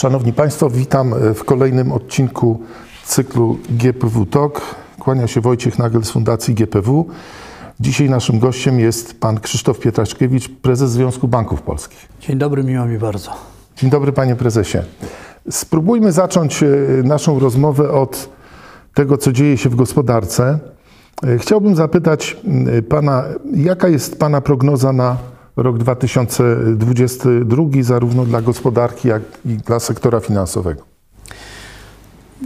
Szanowni Państwo, witam w kolejnym odcinku cyklu GPW Talk. Kłania się Wojciech Nagel z Fundacji GPW. Dzisiaj naszym gościem jest pan Krzysztof Pietraszkiewicz, prezes Związku Banków Polskich. Dzień dobry, miło mi bardzo. Dzień dobry panie prezesie. Spróbujmy zacząć e, naszą rozmowę od tego, co dzieje się w gospodarce. E, chciałbym zapytać pana, jaka jest pana prognoza na rok 2022, zarówno dla gospodarki, jak i dla sektora finansowego?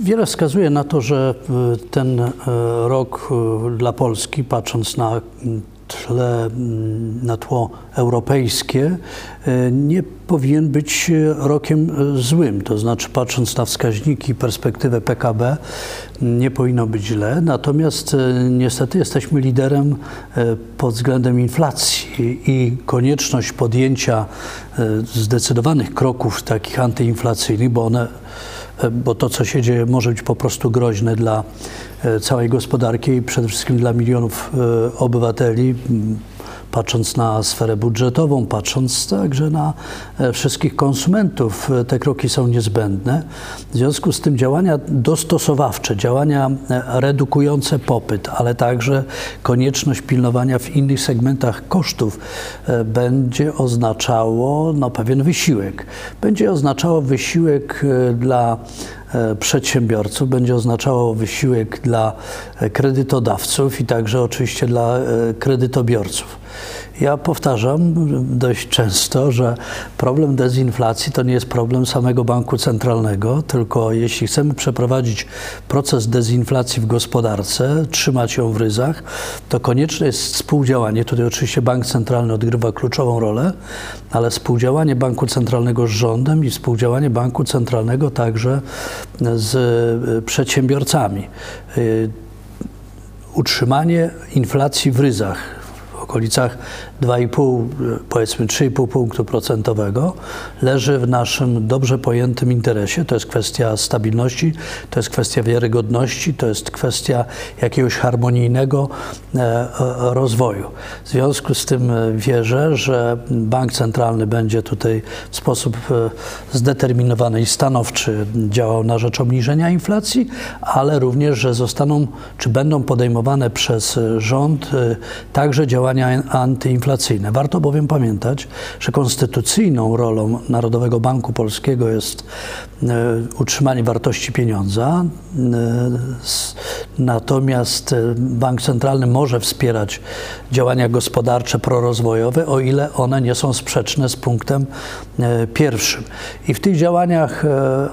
Wiele wskazuje na to, że e, ten rok dla Polski, patrząc na tle, mm, na tło europejskie, e, nie powinien być rokiem e, złym. To znaczy, patrząc na wskaźniki, perspektywę PKB, nie powinno być źle. Natomiast e, niestety jesteśmy liderem pod względem inflacji i konieczność podjęcia zdecydowanych kroków takich antyinflacyjnych, bo one bo to, co się dzieje, może być po prostu groźne dla e, całej gospodarki i przede wszystkim dla milionów e, obywateli patrząc na sferę budżetową, patrząc także na e, wszystkich konsumentów, e, te kroki są niezbędne. W związku z tym działania dostosowawcze, działania e, redukujące popyt, ale także konieczność pilnowania w innych segmentach kosztów będzie oznaczało no, pewien wysiłek. Będzie oznaczało wysiłek dla przedsiębiorców, będzie oznaczało wysiłek dla kredytodawców i także oczywiście dla kredytobiorców. Ja powtarzam dość często, że problem dezinflacji to nie jest problem samego banku centralnego, tylko jeśli chcemy przeprowadzić proces dezinflacji w gospodarce, trzymać ją w ryzach, to konieczne jest współdziałanie. Tutaj oczywiście bank centralny odgrywa kluczową rolę, ale współdziałanie banku centralnego z rządem i współdziałanie banku centralnego także z przedsiębiorcami utrzymanie inflacji w ryzach okolicach 2,5, powiedzmy 3,5 punktu procentowego, leży w naszym dobrze pojętym interesie. To jest kwestia stabilności, to jest kwestia wiarygodności, to jest kwestia jakiegoś harmonijnego e, rozwoju. W związku z tym e, wierzę, że bank centralny będzie tutaj w sposób e, zdeterminowany i stanowczy działał na rzecz obniżenia inflacji, ale również, że zostaną, czy będą podejmowane przez rząd także działania antyinflacyjne. Warto bowiem pamiętać, że konstytucyjną rolą Narodowego Banku Polskiego jest e, utrzymanie wartości pieniądza, e, natomiast e, Bank Centralny może wspierać działania gospodarcze prorozwojowe, o ile one nie są sprzeczne z punktem pierwszym. I w tych działaniach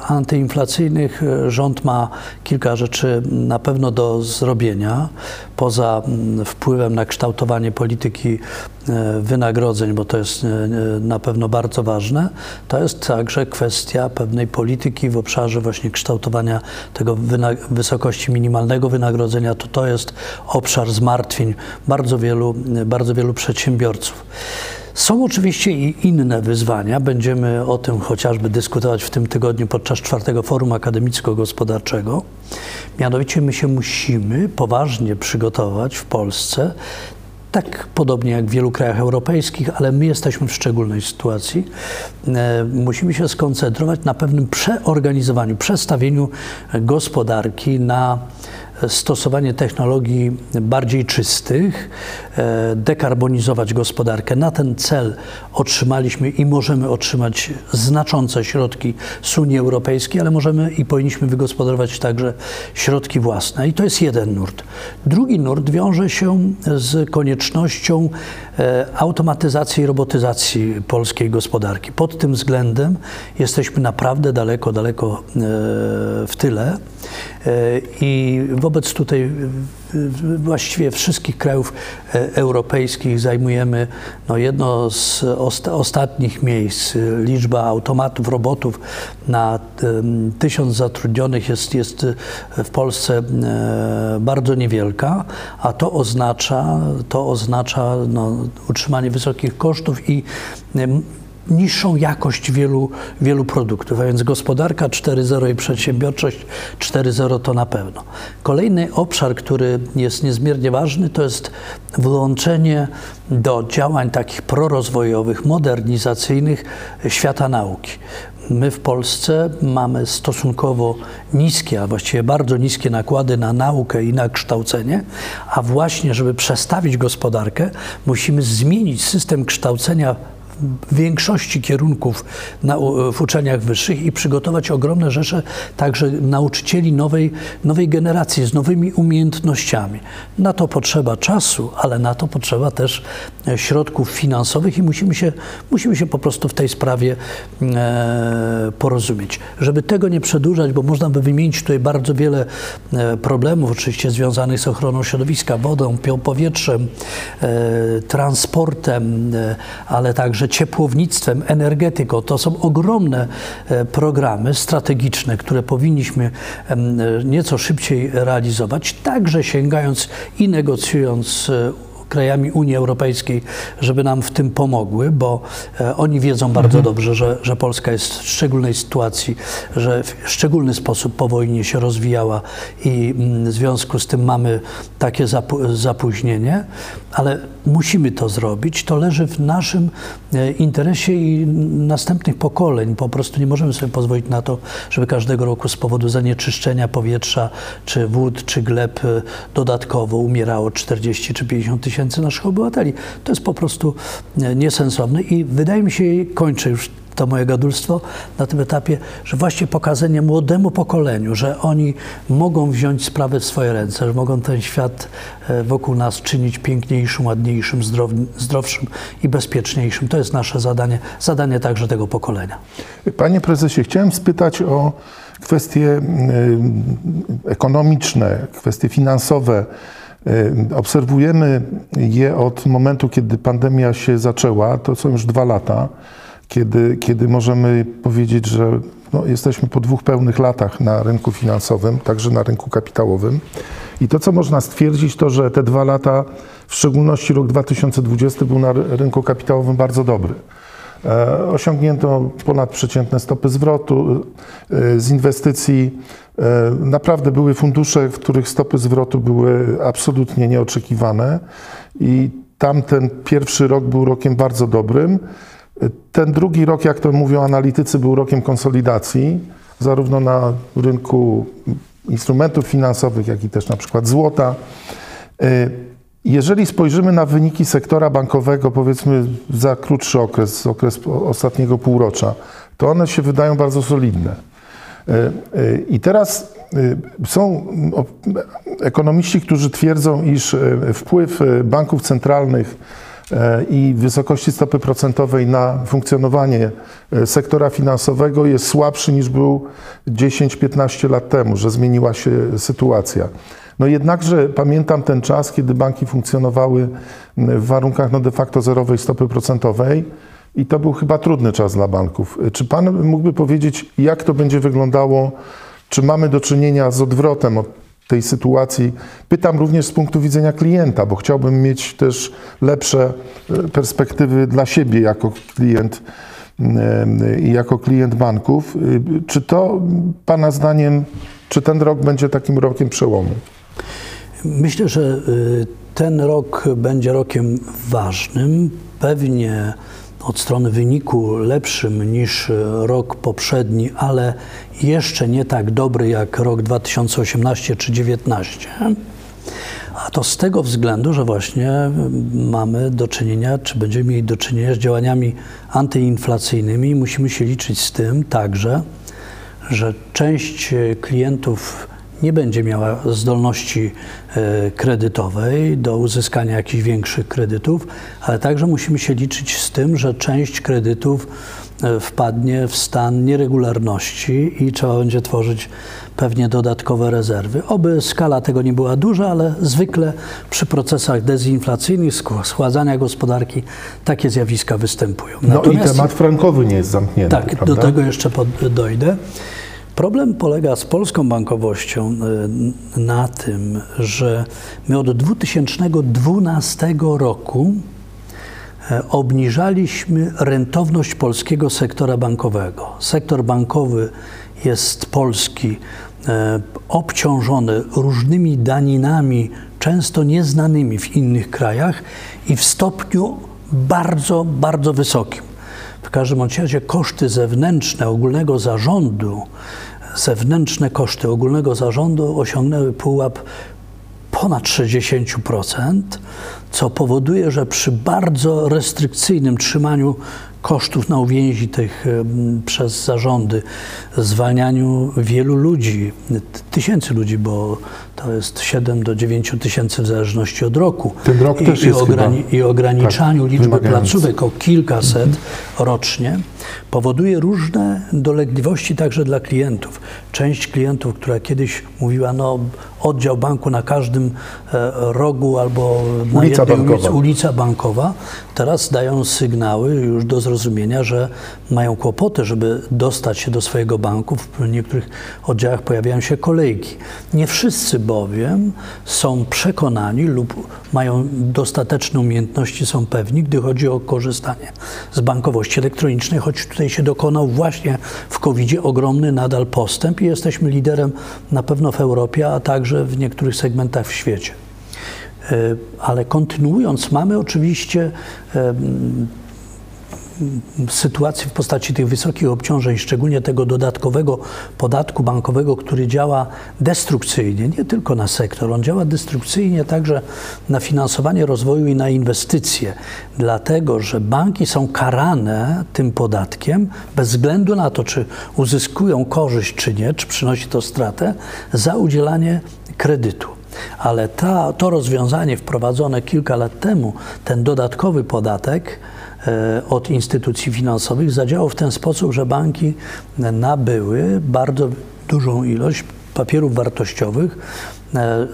antyinflacyjnych rząd ma kilka rzeczy na pewno do zrobienia, poza wpływem na kształtowanie polityki e, wynagrodzeń, bo to jest e, na pewno bardzo ważne, to jest także kwestia pewnej polityki w obszarze właśnie kształtowania tego wysokości minimalnego wynagrodzenia. To, to jest obszar zmartwień bardzo wielu, bardzo wielu przedsiębiorców. Są oczywiście i inne wyzwania. Będziemy o tym chociażby dyskutować w tym tygodniu podczas czwartego forum akademicko-gospodarczego. Mianowicie my się musimy poważnie przygotować w Polsce tak podobnie jak w wielu krajach europejskich, ale my jesteśmy w szczególnej sytuacji. E, musimy się skoncentrować na pewnym przeorganizowaniu, przestawieniu gospodarki na stosowanie technologii bardziej czystych, e, dekarbonizować gospodarkę. Na ten cel otrzymaliśmy i możemy otrzymać znaczące środki z Unii Europejskiej, ale możemy i powinniśmy wygospodarować także środki własne. I to jest jeden nurt. Drugi nurt wiąże się z koniecznością e, automatyzacji i robotyzacji polskiej gospodarki. Pod tym względem jesteśmy naprawdę daleko, daleko e, w tyle. I wobec tutaj właściwie wszystkich krajów e, europejskich zajmujemy no, jedno z ostatnich miejsc. Liczba automatów, robotów na tysiąc zatrudnionych jest, jest w Polsce e, bardzo niewielka, a to oznacza, to oznacza no, utrzymanie wysokich kosztów i niższą jakość wielu, wielu produktów, a więc gospodarka 4.0 i przedsiębiorczość 4.0 to na pewno. Kolejny obszar, który jest niezmiernie ważny, to jest włączenie do działań takich prorozwojowych, modernizacyjnych świata nauki. My w Polsce mamy stosunkowo niskie, a właściwie bardzo niskie nakłady na naukę i na kształcenie, a właśnie, żeby przestawić gospodarkę, musimy zmienić system kształcenia większości kierunków na, w uczelniach wyższych i przygotować ogromne rzesze także nauczycieli nowej, nowej generacji z nowymi umiejętnościami. Na to potrzeba czasu, ale na to potrzeba też e, środków finansowych i musimy się, musimy się po prostu w tej sprawie e, porozumieć. Żeby tego nie przedłużać, bo można by wymienić tutaj bardzo wiele e, problemów, oczywiście związanych z ochroną środowiska, wodą, powietrzem, transportem, ale także ciepłownictwem, energetyką. To są ogromne e, programy strategiczne, które powinniśmy nieco szybciej realizować, także sięgając i negocjując z krajami Unii Europejskiej, żeby nam w tym pomogły, bo e, oni wiedzą bardzo mhm. dobrze, że, że Polska jest w szczególnej sytuacji, że w szczególny sposób po wojnie się rozwijała i mm, w związku z tym mamy takie zapóźnienie, ale musimy to zrobić. To leży w naszym e, interesie i następnych pokoleń. Po prostu nie możemy sobie pozwolić na to, żeby każdego roku z powodu zanieczyszczenia powietrza, czy wód, czy gleb e, dodatkowo umierało 40 czy 50 tysięcy naszych obywateli. To jest po prostu e, niesensowne i wydaje mi się, kończę już to moje gadulstwo na tym etapie, że właśnie pokazanie młodemu pokoleniu, że oni mogą wziąć sprawę w swoje ręce, że mogą ten świat e, wokół nas czynić piękniejszym, ładniejszym, zdrow, zdrowszym i bezpieczniejszym. To jest nasze zadanie, zadanie także tego pokolenia. Panie prezesie, chciałem spytać o kwestie ekonomiczne, kwestie finansowe. E, obserwujemy je od momentu, kiedy pandemia się zaczęła, to są już dwa lata kiedy, kiedy możemy powiedzieć, że no, jesteśmy po dwóch pełnych latach na rynku finansowym, także na rynku kapitałowym. I to, co można stwierdzić, to, że te dwa lata, w szczególności rok 2020, był na rynku kapitałowym bardzo dobry. E, osiągnięto ponadprzeciętne stopy zwrotu e, z inwestycji. E, naprawdę były fundusze, w których stopy zwrotu były absolutnie nieoczekiwane i tamten pierwszy rok był rokiem bardzo dobrym. Ten drugi rok, jak to mówią analitycy, był rokiem konsolidacji, zarówno na rynku instrumentów finansowych, jak i też na przykład złota. E, jeżeli spojrzymy na wyniki sektora bankowego, powiedzmy za krótszy okres, okres ostatniego półrocza, to one się wydają bardzo solidne. E, e, I teraz są ekonomiści, którzy twierdzą, iż wpływ banków centralnych E, i wysokości stopy procentowej na funkcjonowanie e, sektora finansowego jest słabszy niż był 10-15 lat temu, że zmieniła się sytuacja. No jednakże pamiętam ten czas, kiedy banki funkcjonowały w warunkach no de facto zerowej stopy procentowej i to był chyba trudny czas dla banków. Czy pan mógłby powiedzieć, jak to będzie wyglądało? Czy mamy do czynienia z odwrotem od tej sytuacji. Pytam również z punktu widzenia klienta, bo chciałbym mieć też lepsze e, perspektywy dla siebie jako klient i jako klient banków. E, czy to Pana zdaniem, czy ten rok będzie takim rokiem przełomu? Myślę, że ten rok będzie rokiem ważnym. Pewnie od strony wyniku lepszym niż rok poprzedni, ale jeszcze nie tak dobry jak rok 2018 czy 2019. A to z tego względu, że właśnie mamy do czynienia, czy będziemy mieli do czynienia z działaniami antyinflacyjnymi i musimy się liczyć z tym także, że część klientów nie będzie miała zdolności e, kredytowej do uzyskania jakichś większych kredytów, ale także musimy się liczyć z tym, że część kredytów e, wpadnie w stan nieregularności i trzeba będzie tworzyć pewnie dodatkowe rezerwy. Oby skala tego nie była duża, ale zwykle przy procesach dezinflacyjnych, schładzania gospodarki takie zjawiska występują. No Natomiast, i temat frankowy nie jest zamknięty. Tak, prawda? do tego jeszcze dojdę. Problem polega z polską bankowością e, na tym, że my od 2012 roku e, obniżaliśmy rentowność polskiego sektora bankowego. Sektor bankowy jest polski e, obciążony różnymi daninami, często nieznanymi w innych krajach i w stopniu bardzo, bardzo wysokim. W każdym razie koszty zewnętrzne ogólnego zarządu, zewnętrzne koszty ogólnego zarządu osiągnęły pułap ponad 60%, co powoduje, że przy bardzo restrykcyjnym trzymaniu kosztów na uwięzi tych przez zarządy, zwalnianiu wielu ludzi, tysięcy ludzi, bo to jest 7 do 9 tysięcy w zależności od roku. Ten rok I, też i, jest chyba- I ograniczaniu tak, liczby placówek o kilkaset rocznie powoduje różne dolegliwości także dla klientów. Część klientów, która kiedyś mówiła, no oddział banku na każdym e, rogu albo na Ulica jednej bankowa. ulica bankowa, teraz dają sygnały już do zrozumienia, że mają kłopoty, żeby dostać się do swojego banku. W niektórych oddziałach pojawiają się kolejki. Nie wszyscy bowiem są przekonani lub mają dostateczne umiejętności, są pewni, gdy chodzi o korzystanie z bankowości elektronicznej, choć tutaj się dokonał właśnie w covid ogromny nadal postęp i jesteśmy liderem na pewno w Europie, a także w niektórych segmentach w świecie. E, Ale kontynuując, mamy oczywiście em, sytuację w postaci tych wysokich obciążeń, szczególnie tego dodatkowego podatku bankowego, który działa destrukcyjnie, nie tylko na sektor, on działa destrukcyjnie także na finansowanie rozwoju i na inwestycje, dlatego że banki są karane tym podatkiem bez względu na to, czy uzyskują korzyść, czy nie, czy przynosi to stratę, za udzielanie kredytu. Ale ta, to rozwiązanie wprowadzone kilka lat temu, ten dodatkowy podatek e, od instytucji finansowych zadziałał w ten sposób, że banki nabyły bardzo dużą ilość papierów wartościowych, e, e,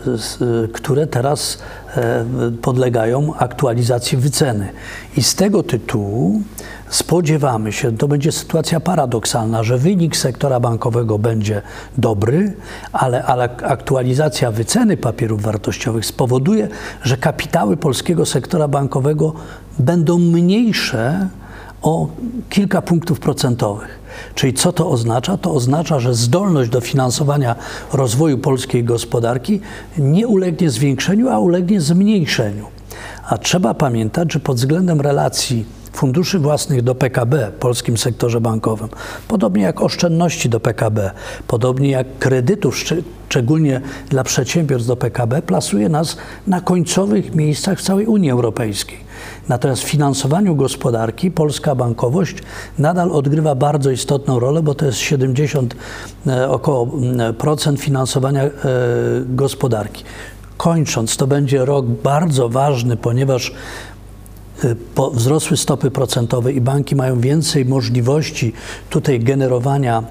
które teraz podlegają aktualizacji wyceny. I z tego tytułu spodziewamy się, to będzie sytuacja paradoksalna, że wynik sektora bankowego będzie dobry, ale, ale aktualizacja wyceny papierów wartościowych spowoduje, że kapitały polskiego sektora bankowego będą mniejsze o kilka punktów procentowych. Czyli co to oznacza? To oznacza, że zdolność do finansowania rozwoju polskiej gospodarki nie ulegnie zwiększeniu, a ulegnie zmniejszeniu. A trzeba pamiętać, że pod względem relacji funduszy własnych do PKB w polskim sektorze bankowym, podobnie jak oszczędności do PKB, podobnie jak kredytów, szcz- szczególnie dla przedsiębiorstw do PKB, plasuje nas na końcowych miejscach w całej Unii Europejskiej. Natomiast w finansowaniu gospodarki polska bankowość nadal odgrywa bardzo istotną rolę, bo to jest 70 e, około procent finansowania e, gospodarki. Kończąc, to będzie rok bardzo ważny, ponieważ po, wzrosły stopy procentowe i banki mają więcej możliwości tutaj generowania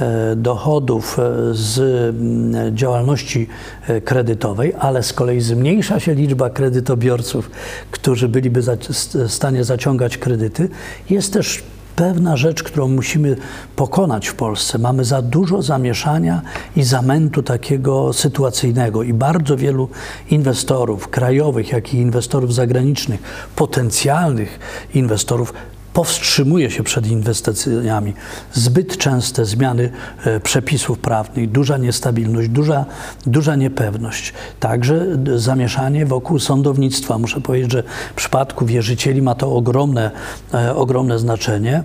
e, dochodów e, z mm, działalności e, kredytowej, ale z kolei zmniejsza się liczba kredytobiorców, którzy byliby w stanie zaciągać kredyty. Jest też pewna rzecz, którą musimy pokonać w Polsce. Mamy za dużo zamieszania i zamętu takiego sytuacyjnego i bardzo wielu inwestorów krajowych, jak i inwestorów zagranicznych, potencjalnych inwestorów powstrzymuje się przed inwestycjami. Zbyt częste zmiany e, przepisów prawnych, duża niestabilność, duża, duża niepewność. Także zamieszanie wokół sądownictwa. Muszę powiedzieć, że w przypadku wierzycieli ma to ogromne, e, ogromne znaczenie.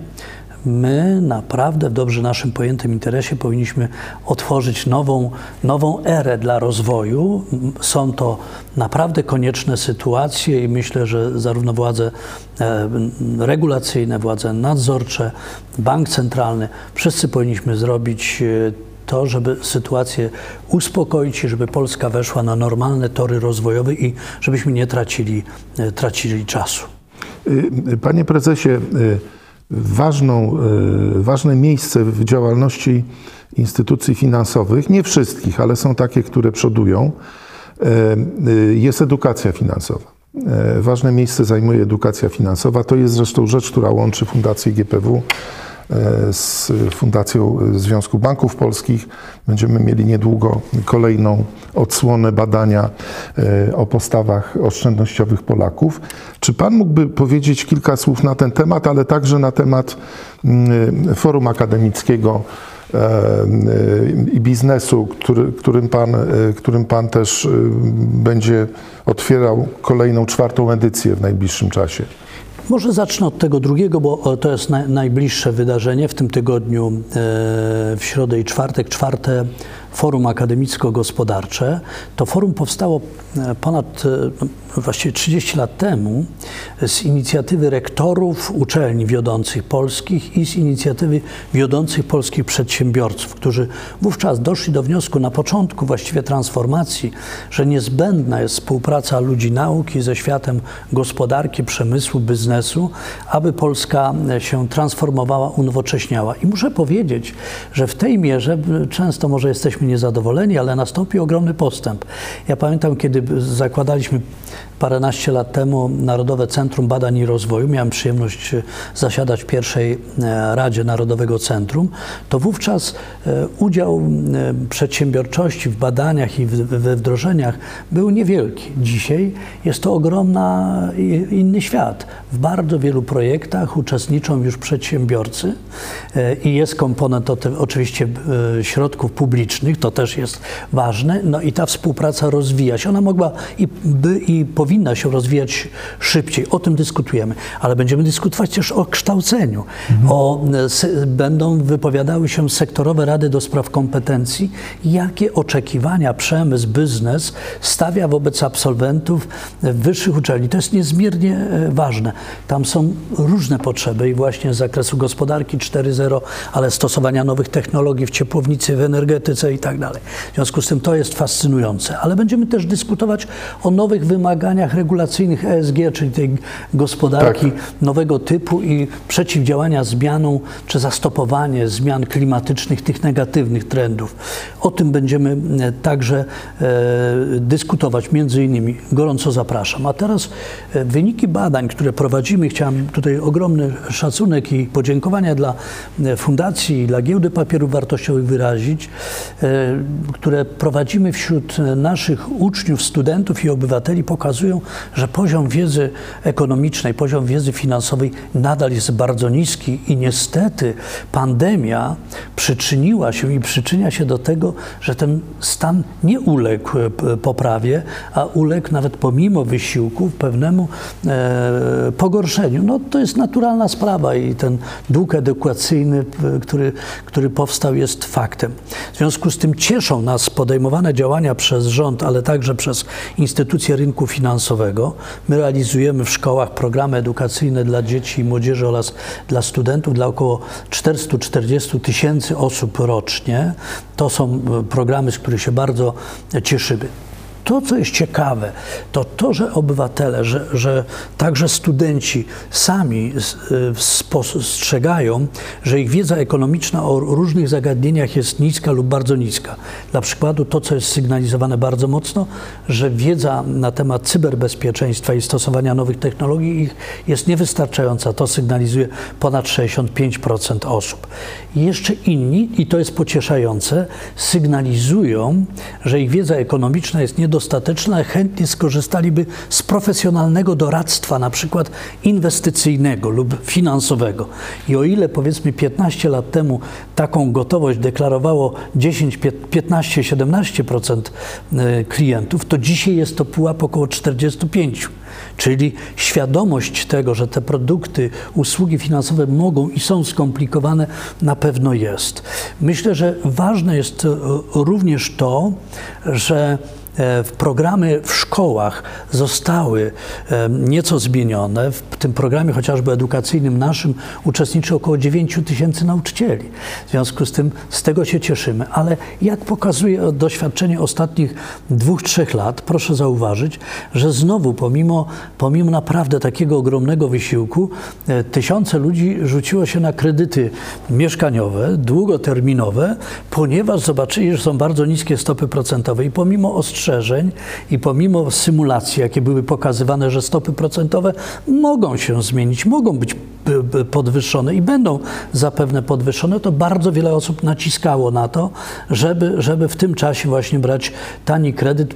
My naprawdę w dobrze naszym pojętym interesie powinniśmy otworzyć nową, nową erę dla rozwoju. Są to naprawdę konieczne sytuacje i myślę, że zarówno władze e, regulacyjne, władze nadzorcze, bank centralny, wszyscy powinniśmy zrobić e, to, żeby sytuację uspokoić i żeby Polska weszła na normalne tory rozwojowe i żebyśmy nie tracili, e, tracili czasu. Y, Panie prezesie, y, ważną, y, ważne miejsce w działalności instytucji finansowych, nie wszystkich, ale są takie, które przodują, y, y, jest edukacja finansowa. Ważne miejsce zajmuje edukacja finansowa. To jest zresztą rzecz, która łączy Fundację GPW z Fundacją Związku Banków Polskich. Będziemy mieli niedługo kolejną odsłonę badania y, o postawach oszczędnościowych Polaków. Czy Pan mógłby powiedzieć kilka słów na ten temat, ale także na temat mm, forum akademickiego e, y, i biznesu, który, którym, pan, którym Pan też będzie otwierał kolejną, czwartą edycję w najbliższym czasie? Może zacznę od tego drugiego, bo to jest naj, najbliższe wydarzenie. W tym tygodniu, e, w środę i czwartek, czwarte Forum Akademicko-Gospodarcze. To forum powstało e, ponad e, właściwie 30 lat temu z inicjatywy rektorów uczelni wiodących polskich i z inicjatywy wiodących polskich przedsiębiorców, którzy wówczas doszli do wniosku na początku właściwie transformacji, że niezbędna jest współpraca ludzi nauki ze światem gospodarki, przemysłu, biznesu, aby Polska się transformowała, unowocześniała. I muszę powiedzieć, że w tej mierze często może jesteśmy niezadowoleni, ale nastąpił ogromny postęp. Ja pamiętam, kiedy zakładaliśmy paręnaście lat temu Narodowe Centrum Badań i Rozwoju, miałem przyjemność e, zasiadać w pierwszej e, Radzie Narodowego Centrum, to wówczas e, udział przedsiębiorczości w badaniach i we wdrożeniach był niewielki. Dzisiaj jest to ogromna inny świat. W bardzo wielu projektach uczestniczą już przedsiębiorcy i jest komponent oczywiście środków publicznych, to też jest ważne, no i ta współpraca rozwija się. Ona mogła i, by, i powinna się rozwijać szybciej. O tym dyskutujemy, ale będziemy dyskutować też o kształceniu. Mhm. O, będą wypowiadały się sektorowe rady do spraw kompetencji, jakie oczekiwania przemysł, biznes stawia wobec absolwentów wyższych uczelni. To jest niezmiernie e, ważne. Tam są różne potrzeby i właśnie z zakresu gospodarki 4.0, ale stosowania nowych technologii w ciepłownicy, w energetyce i tak dalej. W związku z tym to jest fascynujące, ale będziemy też dyskutować o nowych wymaganiach wymaganiach regulacyjnych ESG, czyli tej gospodarki tak. nowego typu i przeciwdziałania zmianom czy zastopowanie zmian klimatycznych, tych negatywnych trendów. O tym będziemy e, także e, dyskutować, między innymi. Gorąco zapraszam. A teraz e, wyniki badań, które prowadzimy, chciałem tutaj ogromny szacunek i podziękowania dla Fundacji i dla Giełdy Papierów Wartościowych wyrazić, które prowadzimy wśród naszych uczniów, studentów i obywateli, pokazują, pokazują, że poziom wiedzy ekonomicznej, poziom wiedzy finansowej nadal jest bardzo niski i niestety pandemia przyczyniła się i przyczynia się do tego, że ten stan nie uległ e, poprawie, a uległ nawet pomimo wysiłków pewnemu e, pogorszeniu. No to jest naturalna sprawa i ten dług edukacyjny, który, który powstał jest faktem. W związku z tym cieszą nas podejmowane działania przez rząd, ale także przez instytucje rynku finansowego. My realizujemy w szkołach programy edukacyjne dla dzieci i młodzieży oraz dla studentów, dla około 440 tysięcy osób rocznie. To są e, programy, z których się bardzo cieszymy to, co jest ciekawe, to to, że obywatele, że, że także studenci sami y, spostrzegają, że ich wiedza ekonomiczna o różnych zagadnieniach jest niska lub bardzo niska. Dla przykładu to, co jest sygnalizowane bardzo mocno, że wiedza na temat cyberbezpieczeństwa i stosowania nowych technologii ich jest niewystarczająca. To sygnalizuje ponad 65% osób. I jeszcze inni, i to jest pocieszające, sygnalizują, że ich wiedza ekonomiczna jest niedostateczna dostateczna, chętnie skorzystaliby z profesjonalnego doradztwa, na przykład inwestycyjnego lub finansowego. I o ile powiedzmy 15 lat temu taką gotowość deklarowało 10, 15, 17% klientów, to dzisiaj jest to pułap około 45%. Czyli świadomość tego, że te produkty, usługi finansowe mogą i są skomplikowane, na pewno jest. Myślę, że ważne jest e, również to, że E, programy w szkołach zostały nieco zmienione. W tym programie chociażby edukacyjnym naszym uczestniczy około 9 tysięcy nauczycieli. W związku z tym z tego się cieszymy. Ale jak pokazuje doświadczenie ostatnich dwóch, trzech lat, proszę zauważyć, że znowu pomimo, pomimo naprawdę takiego ogromnego wysiłku, e, tysiące ludzi rzuciło się na kredyty mieszkaniowe, długoterminowe, ponieważ zobaczyli, że są bardzo niskie stopy procentowe i pomimo ostrzeżeń, i pomimo symulacji, jakie były pokazywane, że stopy procentowe mogą się zmienić, mogą być podwyższone i będą zapewne podwyższone, to bardzo wiele osób naciskało na to, żeby, żeby w tym czasie właśnie brać tani kredyt,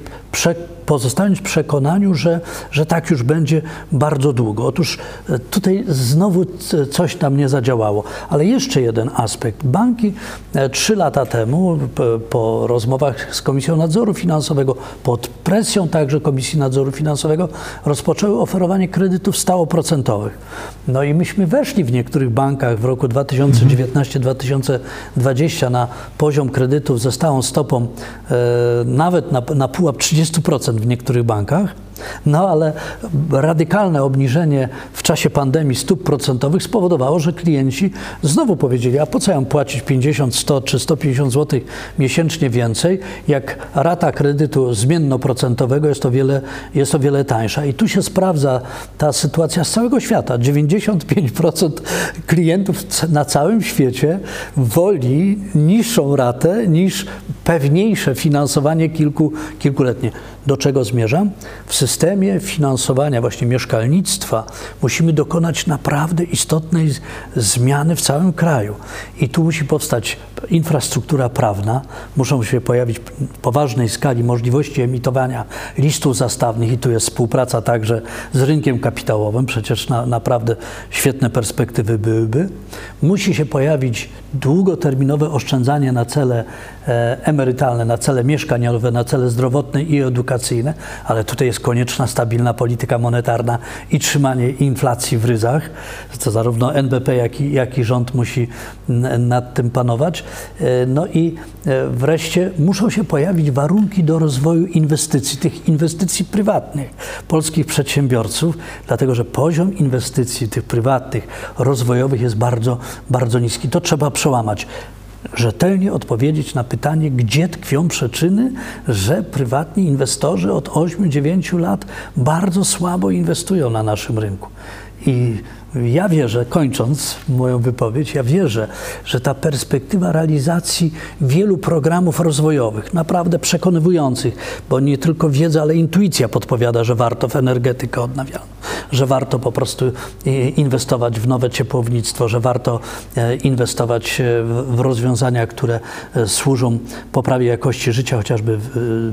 pozostając w przekonaniu, że, że tak już będzie bardzo długo. Otóż e, tutaj znowu coś nam nie zadziałało. Ale jeszcze jeden aspekt. Banki e, trzy lata temu, po rozmowach z Komisją Nadzoru Finansowego, pod presją także Komisji Nadzoru Finansowego, rozpoczęły oferowanie kredytów stałoprocentowych. No i myśmy weszli w niektórych bankach w roku 2019-2020 na poziom kredytów ze stałą stopą e, nawet na, na pułap 30% w niektórych bankach. No ale radykalne obniżenie w czasie pandemii stóp procentowych spowodowało, że klienci znowu powiedzieli, a po co ja płacić 50, 100 czy 150 zł miesięcznie więcej, jak rata kredytu zmiennoprocentowego jest o wiele, jest o wiele tańsza. I tu się sprawdza ta sytuacja z całego świata. 95% klientów na całym świecie woli niższą ratę niż pewniejsze finansowanie kilku, kilkuletnie. Do czego zmierzam? W systemie finansowania właśnie mieszkalnictwa musimy dokonać naprawdę istotnej zmiany w całym kraju. I tu musi powstać infrastruktura prawna, muszą się pojawić w poważnej skali możliwości emitowania listów zastawnych i tu jest współpraca także z rynkiem kapitałowym, przecież na, naprawdę świetne perspektywy byłyby. Musi się pojawić długoterminowe oszczędzanie na cele e, emerytalne, na cele mieszkaniowe, na cele zdrowotne i edukacyjne, ale tutaj jest konieczna stabilna polityka monetarna i trzymanie inflacji w ryzach, co zarówno NBP, jak i, jak i rząd musi nad tym panować. E, No i wreszcie muszą się pojawić warunki do rozwoju inwestycji, tych inwestycji prywatnych polskich przedsiębiorców, dlatego że poziom inwestycji tych prywatnych, rozwojowych jest bardzo, bardzo niski. To trzeba przełamać rzetelnie odpowiedzieć na pytanie, gdzie tkwią przyczyny, że prywatni inwestorzy od 8-9 lat bardzo słabo inwestują na naszym rynku. I ja wierzę, kończąc moją wypowiedź, ja wierzę, że ta perspektywa realizacji wielu programów rozwojowych, naprawdę przekonywujących, bo nie tylko wiedza, ale intuicja podpowiada, że warto w energetykę odnawialną, że warto po prostu e, inwestować w nowe ciepłownictwo, że warto e, inwestować e, w rozwiązania, które służą poprawie jakości życia, chociażby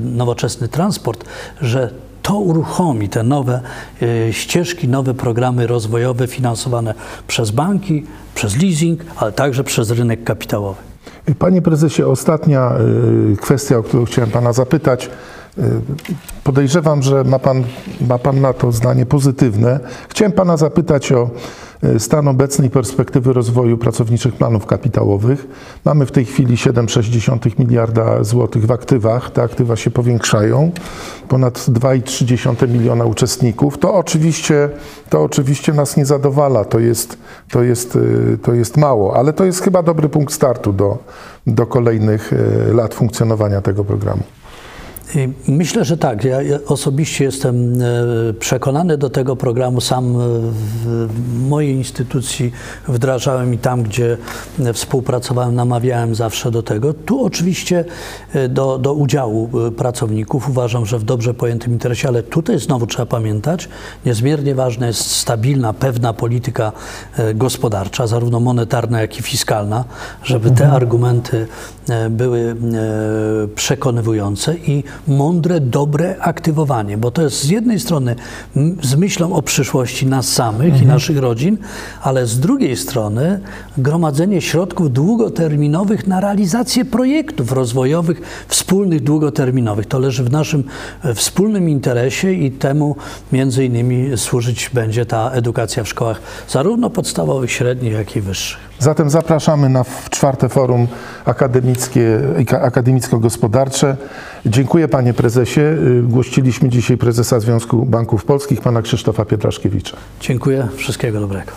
nowoczesny transport, że to uruchomi te nowe e, ścieżki, nowe programy rozwojowe finansowane przez banki, przez leasing, ale także przez rynek kapitałowy. Panie prezesie, ostatnia y, kwestia, o którą chciałem pana zapytać. Y, Podejrzewam, że ma pan, ma pan na to zdanie pozytywne. Chciałem pana zapytać o y, stan obecnej perspektywy rozwoju pracowniczych planów kapitałowych. Mamy w tej chwili 7,6 miliarda złotych w aktywach. Te aktywa się powiększają. Ponad 2,3 miliona uczestników. To oczywiście, to oczywiście nas nie zadowala. To jest, to, jest, y, to jest mało, ale to jest chyba dobry punkt startu do, do kolejnych lat funkcjonowania tego programu. Myślę, że tak. Ja osobiście jestem e, przekonany do tego programu. Sam e, w mojej instytucji wdrażałem i tam, gdzie e, współpracowałem, namawiałem zawsze do tego. Tu oczywiście do, do udziału pracowników uważam, że w dobrze pojętym interesie, ale tutaj znowu trzeba pamiętać, niezmiernie ważna jest stabilna, pewna polityka gospodarcza, zarówno monetarna, jak i fiskalna, żeby te argumenty e, były przekonywujące i mądre, dobre aktywowanie, bo to jest z jednej strony z myślą o przyszłości nas samych i naszych rodzin, ale z drugiej strony gromadzenie środków długoterminowych na realizację projektów rozwojowych wspólnych, długoterminowych. To leży w naszym e, wspólnym interesie i temu między innymi służyć będzie ta edukacja w szkołach zarówno podstawowych, średnich, jak i wyższych. Zatem zapraszamy na czwarte forum akademickie, akademicko-gospodarcze. Dziękuję panie prezesie. Y, Gościliśmy dzisiaj prezesa Związku Banków Polskich, pana Krzysztofa Pietraszkiewicza. Dziękuję, wszystkiego dobrego.